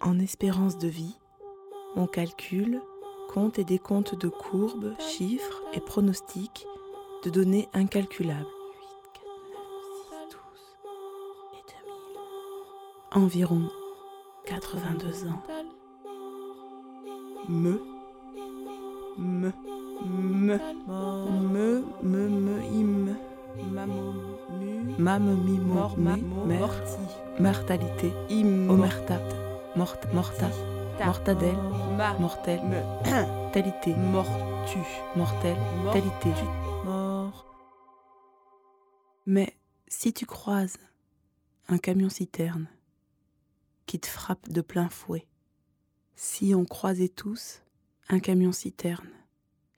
En espérance de vie, on calcule, compte et décompte de courbes, chiffres et pronostics de données incalculables. Environ 82 ans. Me, me, me, me, me, me, im, mam, mi, mort, morti, mortalité, im, omerta, mort, morta, mortadelle, mortel, talité, mortu, mortel, talité, mort. Mais si tu croises un camion-citerne qui te frappe de plein fouet, si on croisait tous un camion-citerne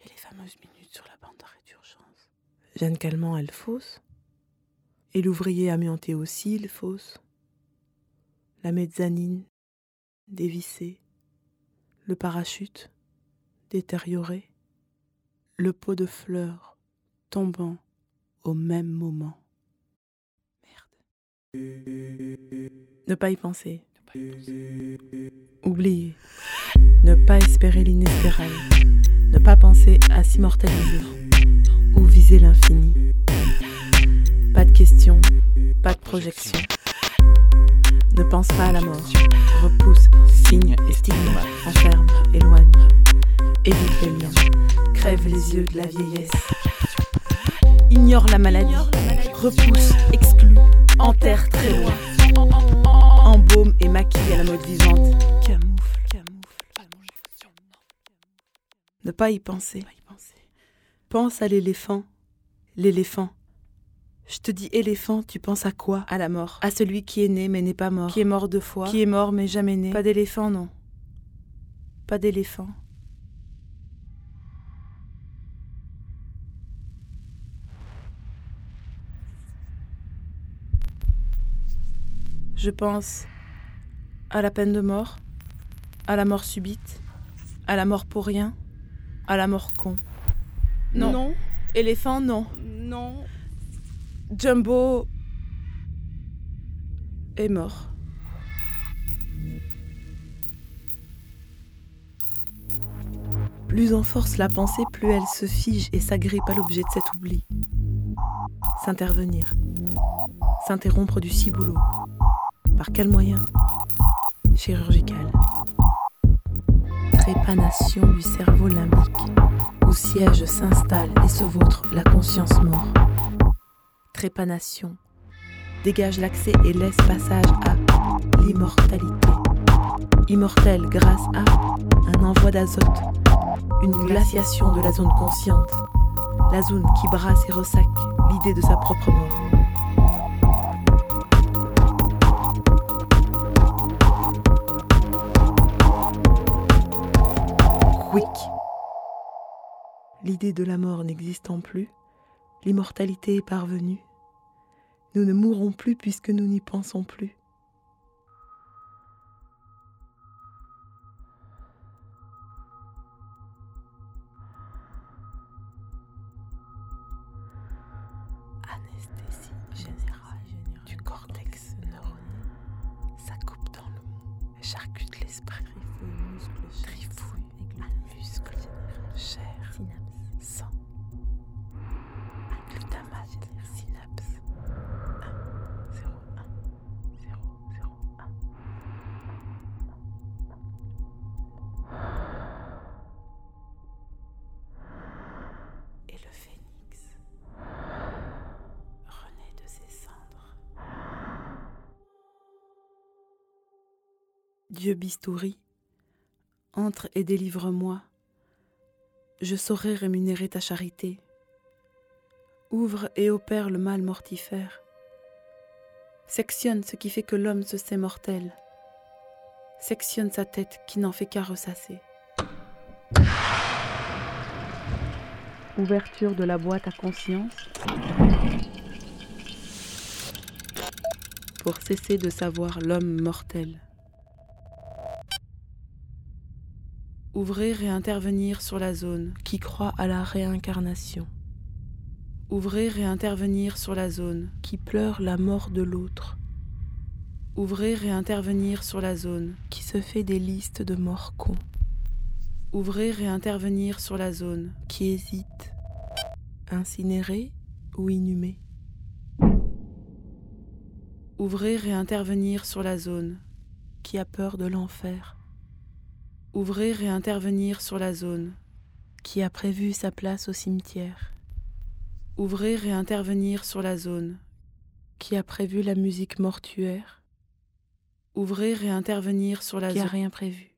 et les fameuses minutes sur la bande d'arrêt d'urgence. Jeanne Calment, elle fausse. Et l'ouvrier amianté aussi, il fausse. La mezzanine, dévissée. Le parachute, détérioré. Le pot de fleurs, tombant au même moment. Merde. Ne pas y penser. Oublier. Ne pas espérer l'inespérable. Ne pas penser à s'immortaliser ou viser l'infini. Pas de questions, pas de projection. Ne pense pas à la mort. Repousse, signe et stigme. Enferme, éloigne. Évite les liens. Crève les yeux de la vieillesse. Ignore la maladie. Repousse, exclut, enterre très loin. Embaume et maquille à la mode vivante. Camoufle, camoufle. Ne pas y penser. Pense à l'éléphant. L'éléphant. Je te dis éléphant, tu penses à quoi? À la mort. À celui qui est né mais n'est pas mort. Qui est mort deux fois. Qui est mort mais jamais né. Pas d'éléphant, non. Pas d'éléphant. Je pense à la peine de mort, à la mort subite, à la mort pour rien, à la mort con. Non. Non. Éléphant, non. Non. Jumbo est mort. Plus on force la pensée, plus elle se fige et s'agrippe à l'objet de cet oubli. S'intervenir. S'interrompre du ciboulot. Par quel moyen? Chirurgical. Trépanation du cerveau limbique, où siège, s'installe et se vautre la conscience mort. Trépanation. Dégage l'accès et laisse passage à l'immortalité. Immortel grâce à un envoi d'azote, une glaciation de la zone consciente, la zone qui brasse et ressac l'idée de sa propre mort. L'idée de la mort n'existant plus, l'immortalité est parvenue. Nous ne mourrons plus puisque nous n'y pensons plus. Anesthésie générale du cortex neuronal. Ça coupe dans le mou, charcute l'esprit. Trifouille, muscle, chair, sang, Dieu bistouri, entre et délivre-moi. Je saurai rémunérer ta charité. Ouvre et opère le mal mortifère. Sectionne ce qui fait que l'homme se sait mortel. Sectionne sa tête qui n'en fait qu'à ressasser. Ouverture de la boîte à conscience. Pour cesser de savoir l'homme mortel. Ouvrir et intervenir sur la zone qui croit à la réincarnation. Ouvrir et intervenir sur la zone qui pleure la mort de l'autre. Ouvrir et intervenir sur la zone qui se fait des listes de morts cons. Ouvrir et intervenir sur la zone qui hésite, incinéré ou inhumé. Ouvrir et intervenir sur la zone qui a peur de l'enfer. Ouvrir et intervenir sur la zone qui a prévu sa place au cimetière. Ouvrir et intervenir sur la zone qui a prévu la musique mortuaire. Ouvrir et intervenir sur la qui zone a rien prévu.